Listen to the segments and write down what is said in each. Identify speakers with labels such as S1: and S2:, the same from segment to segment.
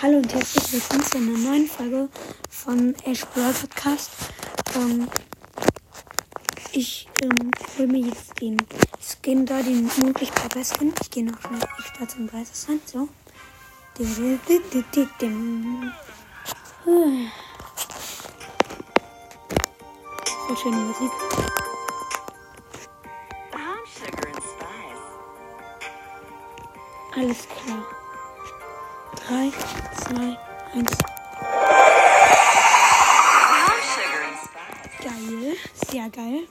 S1: Hallo und herzlich willkommen zu einer neuen Folge von Ash Brawl Podcast. Ähm, ich ähm, hole mir jetzt den Skin da, den Mondlicht Pepper Skin. Ich gehe noch schnell, starte zum Weißes sein. So. Voll schöne Musik.
S2: I'm sugar and spice.
S1: Alles klar. 3, 2, 1.
S2: I'm sugar and spice.
S1: Geil. Sehr geil.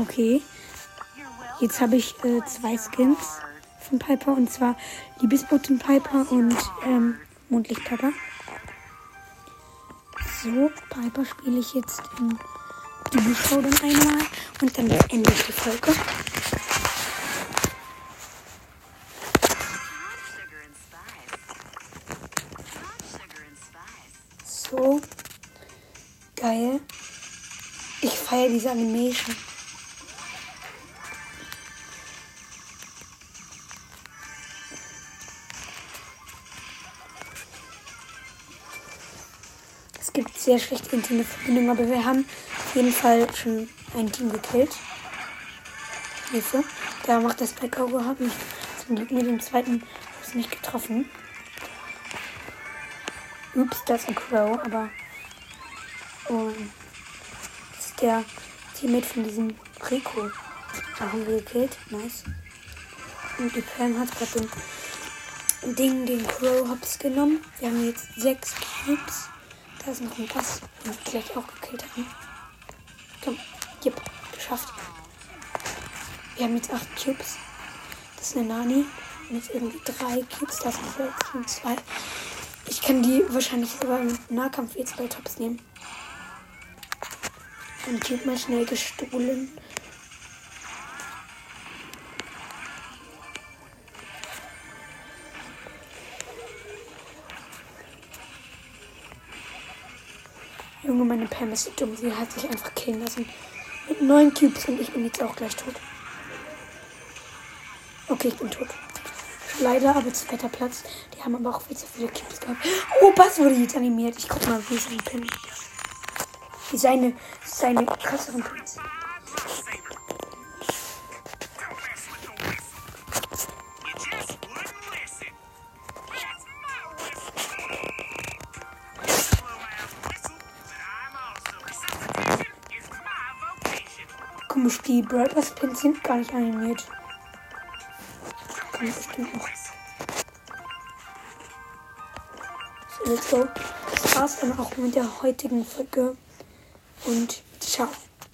S1: Okay, jetzt habe ich äh, zwei Skins von Piper und zwar Liebesboten Piper und ähm, Mondlicht Piper. So, Piper spiele ich jetzt in die Show dann einmal und dann beende ich die Folge. So geil. Ich feiere diese Animation. Es gibt sehr schlechte Internetverbindung, aber wir haben auf jeden Fall schon ein Team gekillt. Hilfe. Da macht das Black Auge hat mich zum Glück mit dem zweiten Schuss nicht getroffen. Ups, das ist ein Crow, aber. Und das ist der Teammate von diesem Rico. Da haben wir gekillt. Nice. Und die Pam hat gerade den Ding, den Crow Hops genommen. Wir haben jetzt sechs Cubes. Da ist noch ein Pass, den wir gleich auch gekillt haben. Komm, yep, geschafft. Wir haben jetzt acht Cubes. Das ist eine Nani. Und jetzt irgendwie drei Cubes. Das ist jetzt schon zwei. Ich kann die wahrscheinlich sogar im Nahkampf jetzt bei Tops nehmen. Ein Cube mal schnell gestohlen. Junge, meine Pam ist dumm. Sie hat sich einfach killen lassen. Mit neun Cubes und ich bin jetzt auch gleich tot. Okay, ich bin tot. Leider, aber zweiter Platz. Die haben aber auch viel zu viele Cubes gehabt. Oh, Bass wurde jetzt animiert. Ich guck mal, wie sein Pin. Seine, seine krasseren Pins. Komisch, die Brothers Pins sind gar nicht animiert. Kommt bestimmt noch. So. Das war's dann auch mit der heutigen Folge. Und ciao.